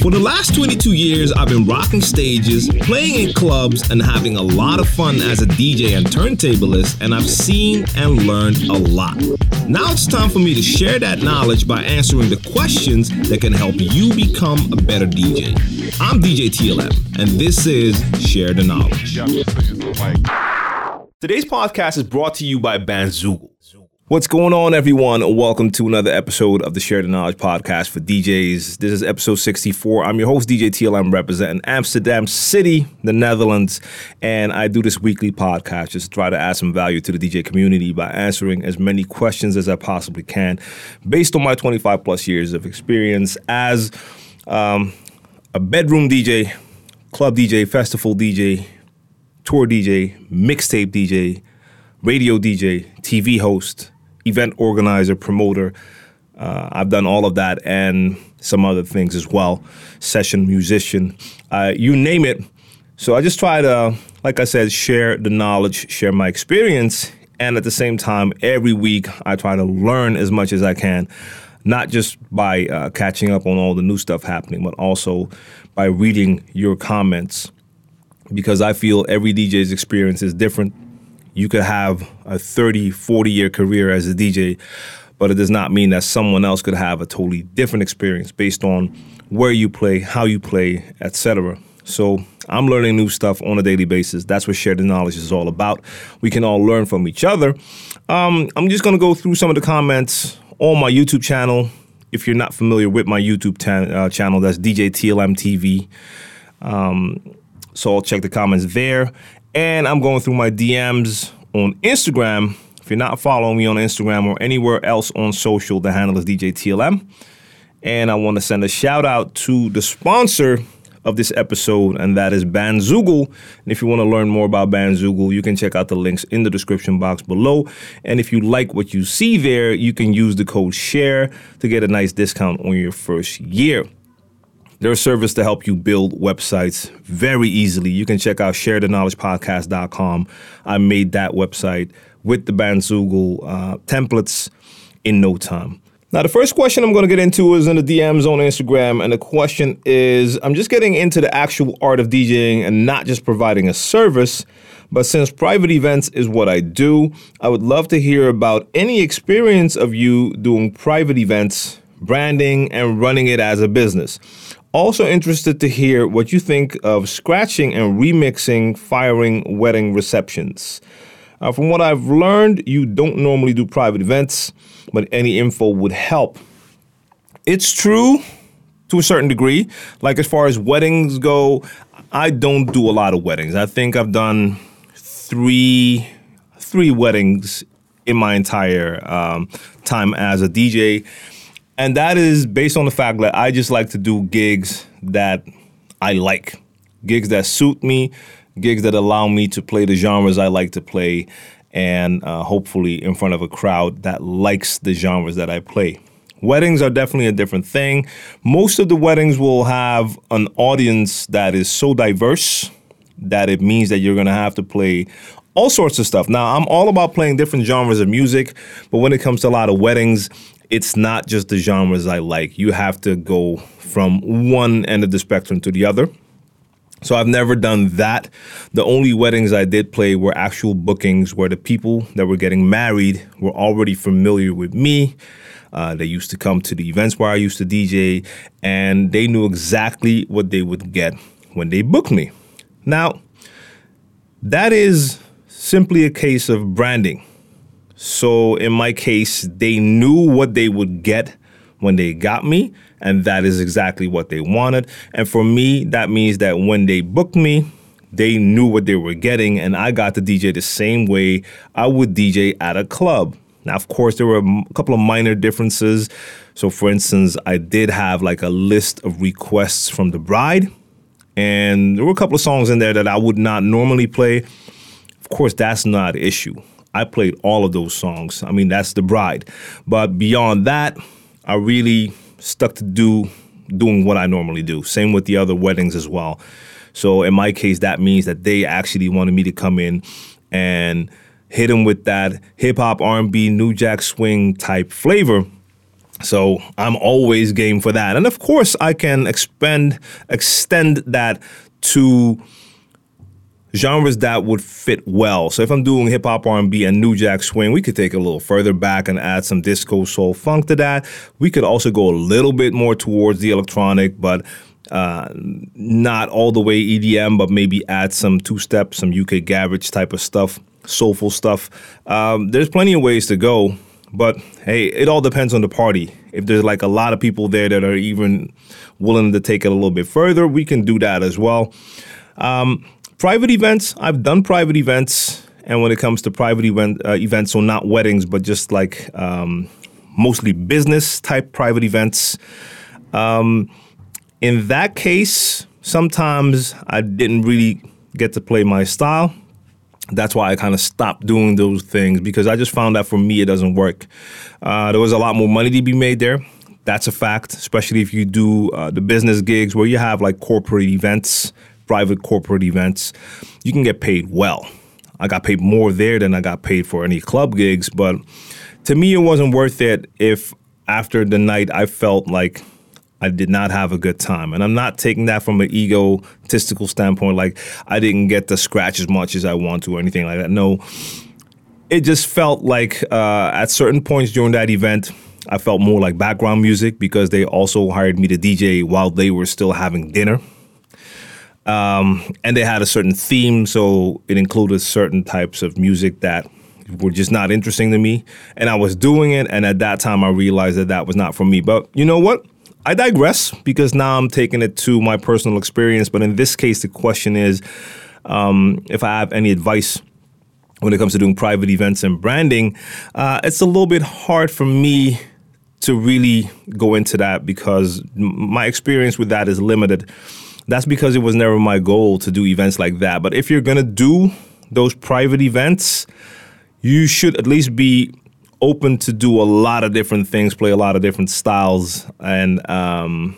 For the last 22 years, I've been rocking stages, playing in clubs, and having a lot of fun as a DJ and turntablist, and I've seen and learned a lot. Now it's time for me to share that knowledge by answering the questions that can help you become a better DJ. I'm DJ TLM, and this is Share the Knowledge. Today's podcast is brought to you by Bandzoogle. What's going on, everyone? Welcome to another episode of the Share the Knowledge podcast for DJs. This is episode 64. I'm your host, DJ TLM, representing Amsterdam City, the Netherlands, and I do this weekly podcast just to try to add some value to the DJ community by answering as many questions as I possibly can based on my 25 plus years of experience as um, a bedroom DJ, club DJ, festival DJ, tour DJ, mixtape DJ, radio DJ, TV host event organizer, promoter. Uh, I've done all of that and some other things as well, session musician, uh, you name it. So I just try to, like I said, share the knowledge, share my experience, and at the same time, every week I try to learn as much as I can, not just by uh, catching up on all the new stuff happening, but also by reading your comments, because I feel every DJ's experience is different you could have a 30, 40 year career as a DJ, but it does not mean that someone else could have a totally different experience based on where you play, how you play, etc. So I'm learning new stuff on a daily basis. That's what shared knowledge is all about. We can all learn from each other. Um, I'm just to go through some of the comments on my YouTube channel. If you're not familiar with my YouTube uh, channel, that's DJ TLM TV. Um, so I'll check the comments there. And I'm going through my DMs on Instagram. If you're not following me on Instagram or anywhere else on social, the handle is DJ TLM. And I want to send a shout out to the sponsor of this episode, and that is Bandzoogle. And if you want to learn more about Bandzoogle, you can check out the links in the description box below. And if you like what you see there, you can use the code SHARE to get a nice discount on your first year. They're a service to help you build websites very easily. You can check out sharetheknowledgepodcast.com. I made that website with the Bandzoogle uh, templates in no time. Now, the first question I'm going to get into is in the DMs on Instagram. And the question is I'm just getting into the actual art of DJing and not just providing a service. But since private events is what I do, I would love to hear about any experience of you doing private events, branding, and running it as a business. Also interested to hear what you think of scratching and remixing firing wedding receptions. Uh, from what I've learned, you don't normally do private events, but any info would help. It's true to a certain degree. Like as far as weddings go, I don't do a lot of weddings. I think I've done three three weddings in my entire um, time as a DJ and that is based on the fact that I just like to do gigs that I like, gigs that suit me, gigs that allow me to play the genres I like to play, and uh, hopefully in front of a crowd that likes the genres that I play. Weddings are definitely a different thing. Most of the weddings will have an audience that is so diverse that it means that you're going to have to play all sorts of stuff. Now, I'm all about playing different genres of music, but when it comes to a lot of weddings, it's not just the genres I like. You have to go from one end of the spectrum to the other. So I've never done that. The only weddings I did play were actual bookings where the people that were getting married were already familiar with me. Uh, they used to come to the events where I used to DJ, and they knew exactly what they would get when they booked me. Now, that is simply a case of branding. So in my case, they knew what they would get when they got me, and that is exactly what they wanted. And for me, that means that when they booked me, they knew what they were getting, and I got to DJ the same way I would DJ at a club. Now, of course, there were a couple of minor differences. So, for instance, I did have like a list of requests from the bride, and there were a couple of songs in there that I would not normally play. Of course, that's not an issue. I played all of those songs. I mean, that's the bride. But beyond that, I really stuck to do doing what I normally do. Same with the other weddings as well. So in my case, that means that they actually wanted me to come in and hit them with that hip hop, R&B, new jack swing type flavor. So I'm always game for that. And of course, I can expend extend that to genres that would fit well. So if I'm doing hip hop, R&B, and new jack swing, we could take a little further back and add some disco, soul, funk to that. We could also go a little bit more towards the electronic, but uh, not all the way EDM, but maybe add some two step, some UK garage type of stuff, soulful stuff. Um, there's plenty of ways to go, but hey, it all depends on the party. If there's like a lot of people there that are even willing to take it a little bit further, we can do that as well. Um, private events, I've done private events, and when it comes to private event uh, events, so not weddings, but just like um, mostly business type private events. Um, in that case, sometimes I didn't really get to play my style. That's why I kind of stopped doing those things because I just found that for me it doesn't work. Uh, there was a lot more money to be made there. That's a fact, especially if you do uh, the business gigs where you have like corporate events, private corporate events. You can get paid well. I got paid more there than I got paid for any club gigs, but to me, it wasn't worth it if after the night I felt like I did not have a good time. And I'm not taking that from an egotistical standpoint, like I didn't get to scratch as much as I want to or anything like that. No, it just felt like uh, at certain points during that event, I felt more like background music because they also hired me to DJ while they were still having dinner. Um, and they had a certain theme, so it included certain types of music that were just not interesting to me. And I was doing it, and at that time, I realized that that was not for me. But you know what? I digress because now I'm taking it to my personal experience. But in this case, the question is um, if I have any advice when it comes to doing private events and branding, uh, it's a little bit hard for me to really go into that because my experience with that is limited. That's because it was never my goal to do events like that. But if you're going to do those private events, you should at least be open to do a lot of different things, play a lot of different styles, and um,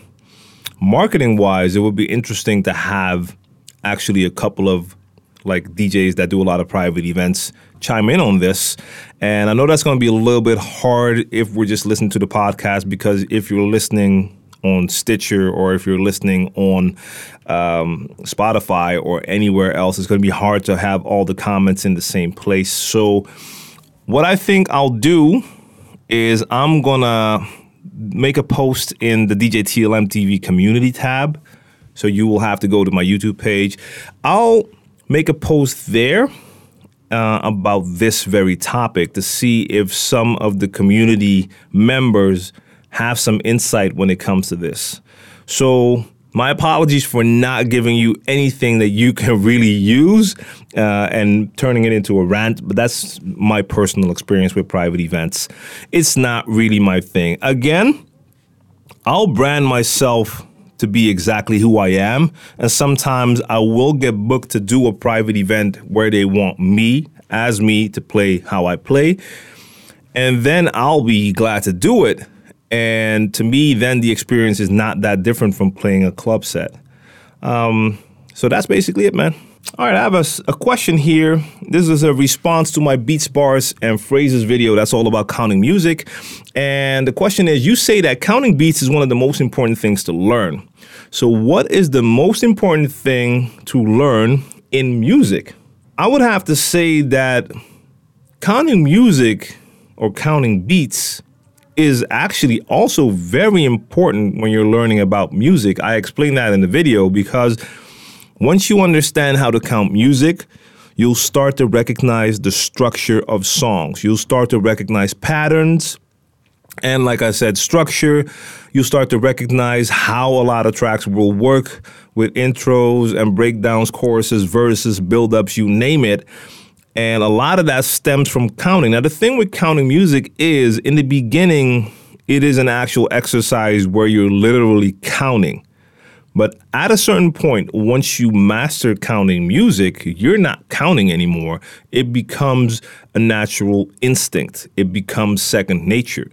marketing wise, it would be interesting to have actually a couple of like DJs that do a lot of private events chime in on this. And I know that's going to be a little bit hard if we're just listening to the podcast because if you're listening on Stitcher or if you're listening on um, Spotify or anywhere else, it's going to be hard to have all the comments in the same place. So what I think I'll do is I'm gonna make a post in the DJ TLM TV community tab. So you will have to go to my YouTube page. I'll make a post there uh, about this very topic to see if some of the community members have some insight when it comes to this. So my apologies for not giving you anything that you can really use uh, and turning it into a rant, but that's my personal experience with private events. It's not really my thing. Again, I'll brand myself to be exactly who I am, and sometimes I will get booked to do a private event where they want me as me to play how I play, and then I'll be glad to do it and to me, then the experience is not that different from playing a club set. Um, so that's basically it, man. All right, I have a, a, question here. This is a response to my beats, bars, and phrases video that's all about counting music. And the question is You say that counting beats is one of the most important things to learn. So, what is the most important thing to learn in music? I would have to say that counting music or counting beats is actually also very important when you're learning about music. I explain that in the video because once you understand how to count music, you'll start to recognize the structure of songs. You'll start to recognize patterns. And like I said, structure, you'll start to recognize how a lot of tracks will work with intros and breakdowns, choruses, verses, build-ups, you name it. And a lot of that stems from counting. Now, the thing with counting music is in the beginning, it is an actual exercise where you're literally counting. But at a certain point, once you master counting music, you're not counting anymore. It becomes a natural instinct, it becomes second nature.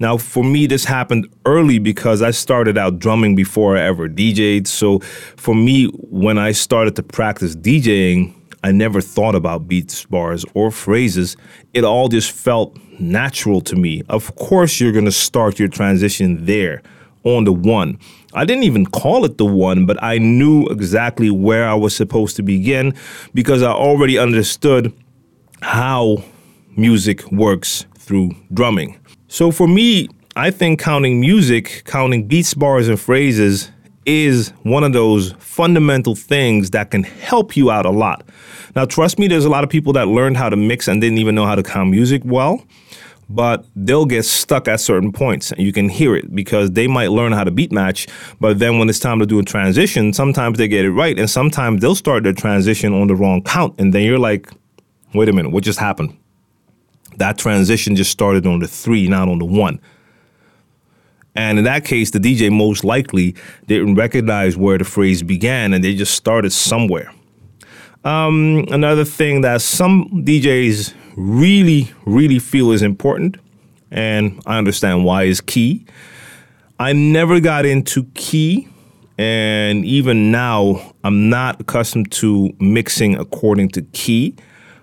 Now, for me, this happened early because I started out drumming before I ever DJed. So for me, when I started to practice DJing, I never thought about beats, bars, or phrases. It all just felt natural to me. Of course, you're going to start your transition there on the one. I didn't even call it the one, but I knew exactly where I was supposed to begin because I already understood how music works through drumming. So for me, I think counting music, counting beats, bars, and phrases is one of those fundamental things that can help you out a lot. Now, trust me, there's a lot of people that learned how to mix and didn't even know how to count music well, but they'll get stuck at certain points and you can hear it because they might learn how to beat match, but then when it's time to do a transition, sometimes they get it right and sometimes they'll start their transition on the wrong count and then you're like, wait a minute, what just happened? That transition just started on the three, not on the one. And in that case, the DJ most likely didn't recognize where the phrase began and they just started somewhere. Um, another thing that some DJs really, really feel is important, and I understand why, is key. I never got into key, and even now, I'm not accustomed to mixing according to key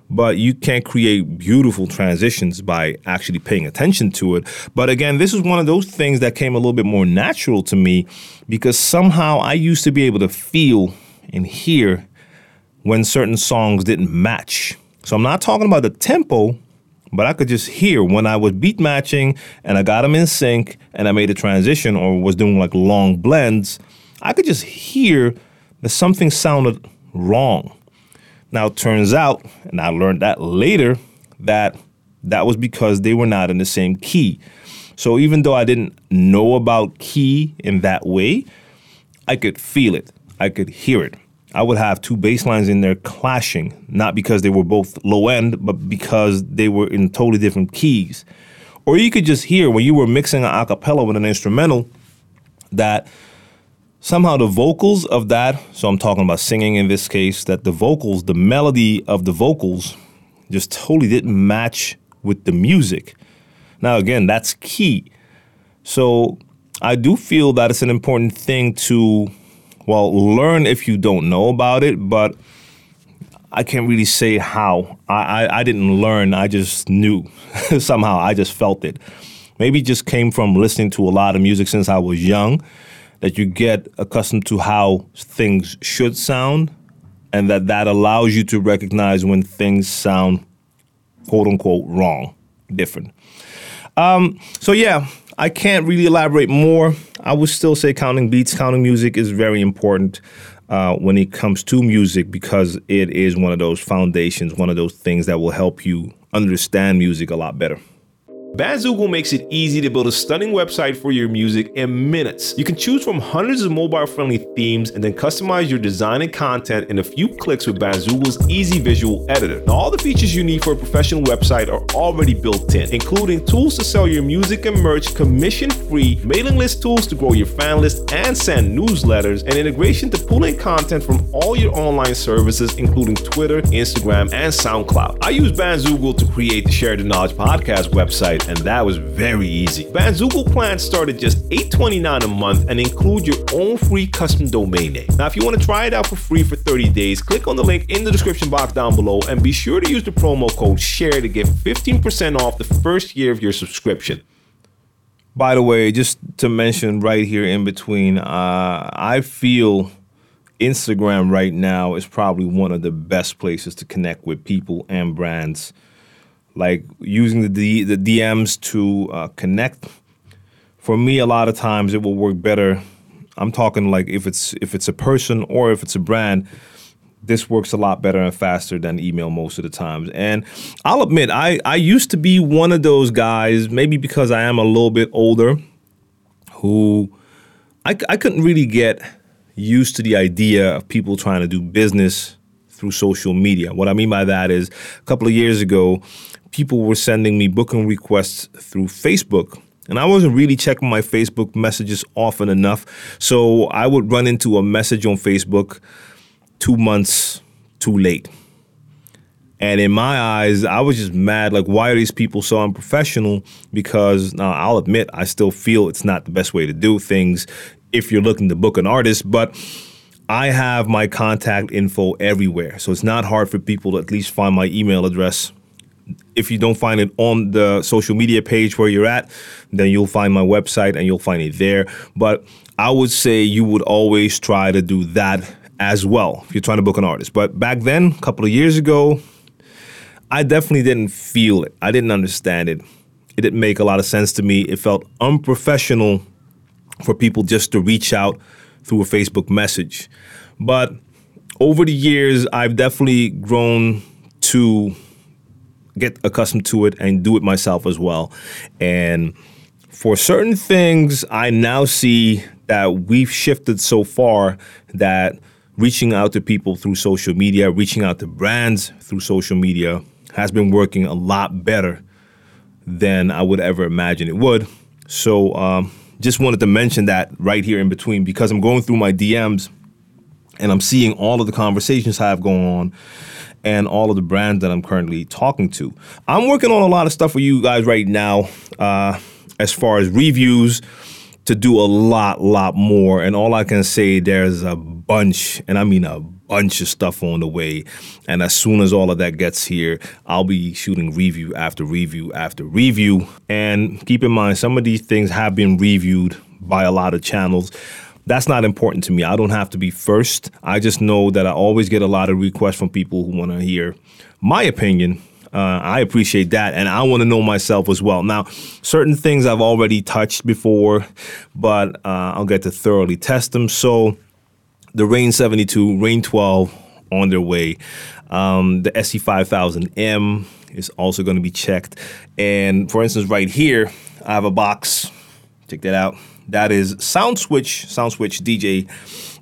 but you can't create beautiful transitions by actually paying attention to it. But again, this is one of those things that came a little bit more natural to me because somehow I used to be able to feel and hear when certain songs didn't match. So I'm not talking about the tempo, but I could just hear when I was beat matching and I got them in sync and I made a transition or was doing like long blends, I could just hear that something sounded wrong. Now, turns out, and I learned that later, that that was because they were not in the same key. So even though I didn't know about key in that way, I could feel it, I could hear it. I would have two bass lines in there clashing, not because they were both low end, but because they were in totally different keys. Or you could just hear when you were mixing an acapella with an instrumental that somehow the vocals of that, so I'm talking about singing in this case, that the vocals, the melody of the vocals just totally didn't match with the music. Now, again, that's key. So I do feel that it's an important thing to, well, learn if you don't know about it, but I can't really say how. I, I, I didn't learn, I just knew. Somehow, I just felt it. Maybe just came from listening to a lot of music since I was young that you get accustomed to how things should sound and that that allows you to recognize when things sound quote unquote wrong, different. Um, so yeah, I can't really elaborate more. I would still say counting beats, counting music is very important uh, when it comes to music because it is one of those foundations, one of those things that will help you understand music a lot better. Bandzoogle makes it easy to build a stunning website for your music in minutes. You can choose from hundreds of mobile-friendly themes and then customize your design and content in a few clicks with Bandzoogle's easy visual editor. Now, all the features you need for a professional website are already built in, including tools to sell your music and merch commission-free, mailing list tools to grow your fan list and send newsletters, and integration to pull in content from all your online services, including Twitter, Instagram, and SoundCloud. I use Bandzoogle to create the Share the Knowledge podcast website and that was very easy. Bandzoogle plans start at just $8.29 a month and include your own free custom domain name. Now, if you want to try it out for free for 30 days, click on the link in the description box down below and be sure to use the promo code SHARE to get 15% off the first year of your subscription. By the way, just to mention right here in between, uh, I feel Instagram right now is probably one of the best places to connect with people and brands like using the D, the DMs to uh, connect. For me, a lot of times it will work better. I'm talking like if it's if it's a person or if it's a brand, this works a lot better and faster than email most of the times. And I'll admit, I I used to be one of those guys, maybe because I am a little bit older, who I I couldn't really get used to the idea of people trying to do business through social media. What I mean by that is a couple of years ago, people were sending me booking requests through Facebook. And I wasn't really checking my Facebook messages often enough. So I would run into a message on Facebook two months too late. And in my eyes, I was just mad. Like, why are these people so unprofessional? Because now I'll admit, I still feel it's not the best way to do things if you're looking to book an artist. But I have my contact info everywhere. So it's not hard for people to at least find my email address. If you don't find it on the social media page where you're at, then you'll find my website and you'll find it there. But I would say you would always try to do that as well if you're trying to book an artist. But back then, a couple of years ago, I definitely didn't feel it. I didn't understand it. It didn't make a lot of sense to me. It felt unprofessional for people just to reach out through a Facebook message. But over the years, I've definitely grown to get accustomed to it and do it myself as well. And for certain things, I now see that we've shifted so far that reaching out to people through social media, reaching out to brands through social media has been working a lot better than I would ever imagine it would. So, um, just wanted to mention that right here in between because I'm going through my DMs and I'm seeing all of the conversations I have going on and all of the brands that I'm currently talking to. I'm working on a lot of stuff for you guys right now uh, as far as reviews to do a lot, lot more. And all I can say, there's a bunch, and I mean a bunch of stuff on the way. And as soon as all of that gets here, I'll be shooting review after review after review. And keep in mind, some of these things have been reviewed by a lot of channels. That's not important to me. I don't have to be first. I just know that I always get a lot of requests from people who want to hear my opinion uh, I appreciate that, and I want to know myself as well. Now, certain things I've already touched before, but uh, I'll get to thoroughly test them. So, the Rane 72, Rane 12 on their way. Um, the SE5000M is also going to be checked. And for instance, right here, I have a box. Check that out. That is SoundSwitch, SoundSwitch DJ.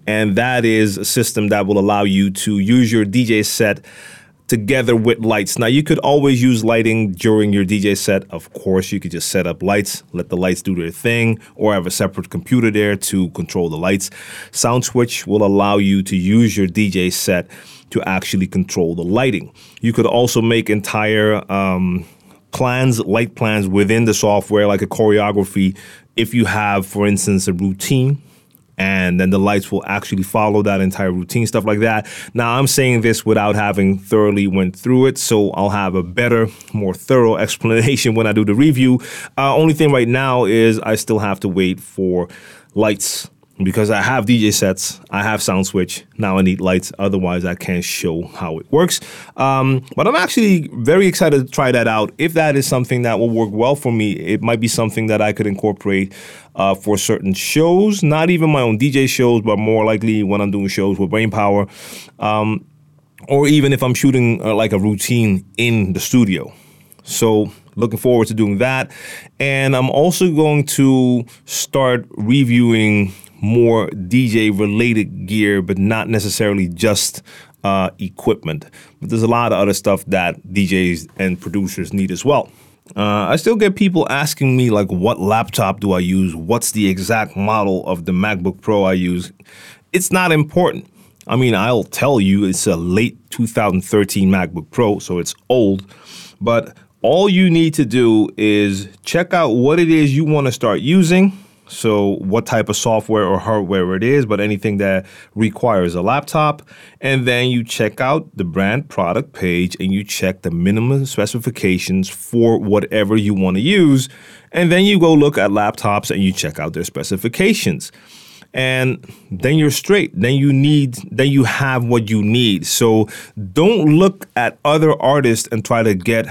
And that is a system that will allow you to use your DJ set together with lights. Now, you could always use lighting during your DJ set. Of course, you could just set up lights, let the lights do their thing, or have a separate computer there to control the lights. SoundSwitch will allow you to use your DJ set to actually control the lighting. You could also make entire um, plans, light plans within the software, like a choreography. If you have, for instance, a routine and then the lights will actually follow that entire routine stuff like that. Now i'm saying this without having thoroughly went through it so i'll have a better more thorough explanation when i do the review. Uh, only thing right now is i still have to wait for lights because I have DJ sets, I have SoundSwitch. Now I need lights, otherwise I can't show how it works. Um, but I'm actually very excited to try that out. If that is something that will work well for me, it might be something that I could incorporate uh, for certain shows, not even my own DJ shows, but more likely when I'm doing shows with Brainpower, um, or even if I'm shooting uh, like a routine in the studio. So looking forward to doing that. And I'm also going to start reviewing more DJ related gear, but not necessarily just uh, equipment. But there's a lot of other stuff that DJs and producers need as well. Uh, I still get people asking me like, what laptop do I use? What's the exact model of the MacBook Pro I use? It's not important. I mean, I'll tell you it's a late 2013 MacBook Pro, so it's old. But all you need to do is check out what it is you want to start using so, what type of software or hardware it is, but anything that requires a laptop. And then you check out the brand product page and you check the minimum specifications for whatever you want to use. And then you go look at laptops and you check out their specifications. And then you're straight. Then you need, then you have what you need. So don't look at other artists and try to get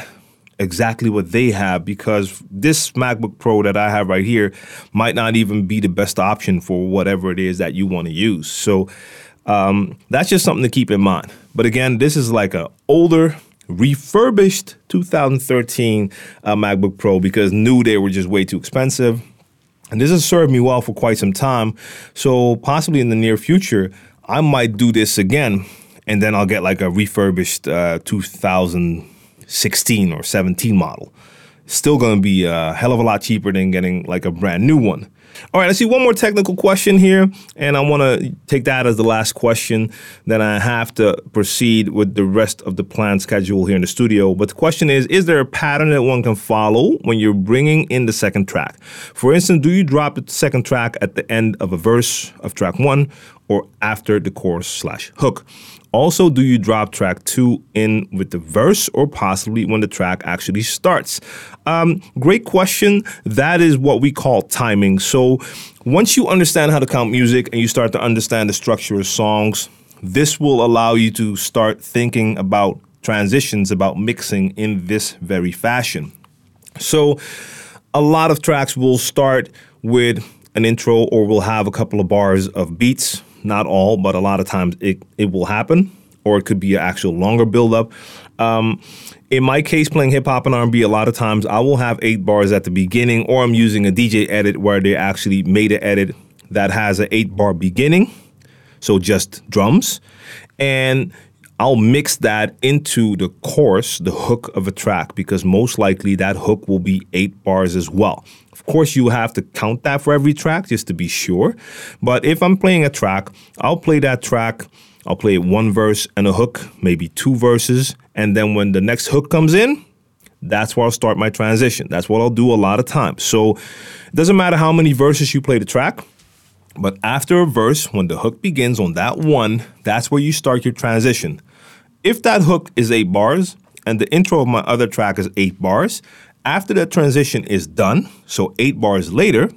exactly what they have because this MacBook Pro that I have right here might not even be the best option for whatever it is that you want to use. So um, that's just something to keep in mind. But again, this is like an older, refurbished 2013 uh, MacBook Pro because new they were just way too expensive. And this has served me well for quite some time. So possibly in the near future, I might do this again and then I'll get like a refurbished uh, 2000 16 or 17 model. Still going to be a hell of a lot cheaper than getting like a brand new one. All right, let's see one more technical question here, and I want to take that as the last question. Then I have to proceed with the rest of the planned schedule here in the studio. But the question is Is there a pattern that one can follow when you're bringing in the second track? For instance, do you drop the second track at the end of a verse of track one, or after the chorus slash hook? Also, do you drop track two in with the verse or possibly when the track actually starts? Um, great question. That is what we call timing. So, once you understand how to count music and you start to understand the structure of songs, this will allow you to start thinking about transitions, about mixing in this very fashion. So, a lot of tracks will start with an intro or will have a couple of bars of beats not all, but a lot of times it, it will happen, or it could be an actual longer buildup. Um, in my case, playing hip hop and R&B, a lot of times I will have eight bars at the beginning, or I'm using a DJ edit where they actually made an edit that has an eight bar beginning, so just drums, and I'll mix that into the chorus, the hook of a track, because most likely that hook will be eight bars as well. Of course, you have to count that for every track just to be sure. But if I'm playing a track, I'll play that track. I'll play one verse and a hook, maybe two verses. And then when the next hook comes in, that's where I'll start my transition. That's what I'll do a lot of times. So it doesn't matter how many verses you play the track, but after a verse, when the hook begins on that one, that's where you start your transition. If that hook is eight bars and the intro of my other track is eight bars, after that transition is done, so eight bars later,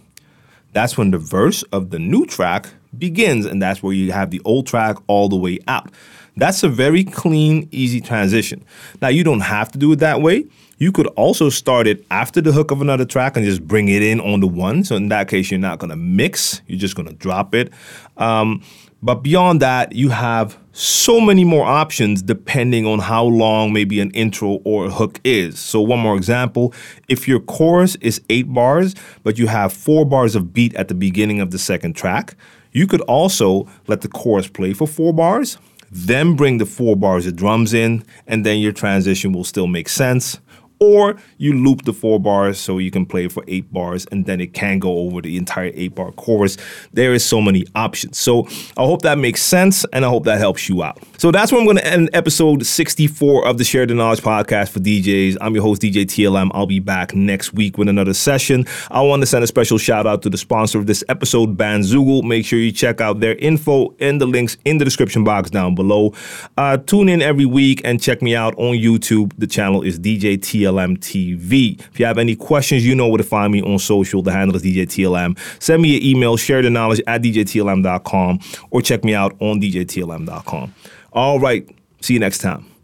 that's when the verse of the new track begins, and that's where you have the old track all the way out. That's a very clean, easy transition. Now, you don't have to do it that way. You could also start it after the hook of another track and just bring it in on the one. So, in that case, you're not going to mix, you're just going to drop it. Um, but beyond that, you have so many more options depending on how long maybe an intro or a hook is. So, one more example if your chorus is eight bars, but you have four bars of beat at the beginning of the second track, you could also let the chorus play for four bars, then bring the four bars of drums in, and then your transition will still make sense or you loop the four bars so you can play for eight bars and then it can go over the entire eight bar chorus. There is so many options. So I hope that makes sense and I hope that helps you out. So that's where I'm going to end episode 64 of the Share the Knowledge podcast for DJs. I'm your host, DJ TLM. I'll be back next week with another session. I want to send a special shout out to the sponsor of this episode, Bandzoogle. Make sure you check out their info and the links in the description box down below. Uh, tune in every week and check me out on YouTube. The channel is DJ TLM. TLM TV. If you have any questions, you know where to find me on social. The handle is DJ TLM. Send me an email, share the knowledge at DJTLM.com, or check me out on DJTLM.com. All right. See you next time.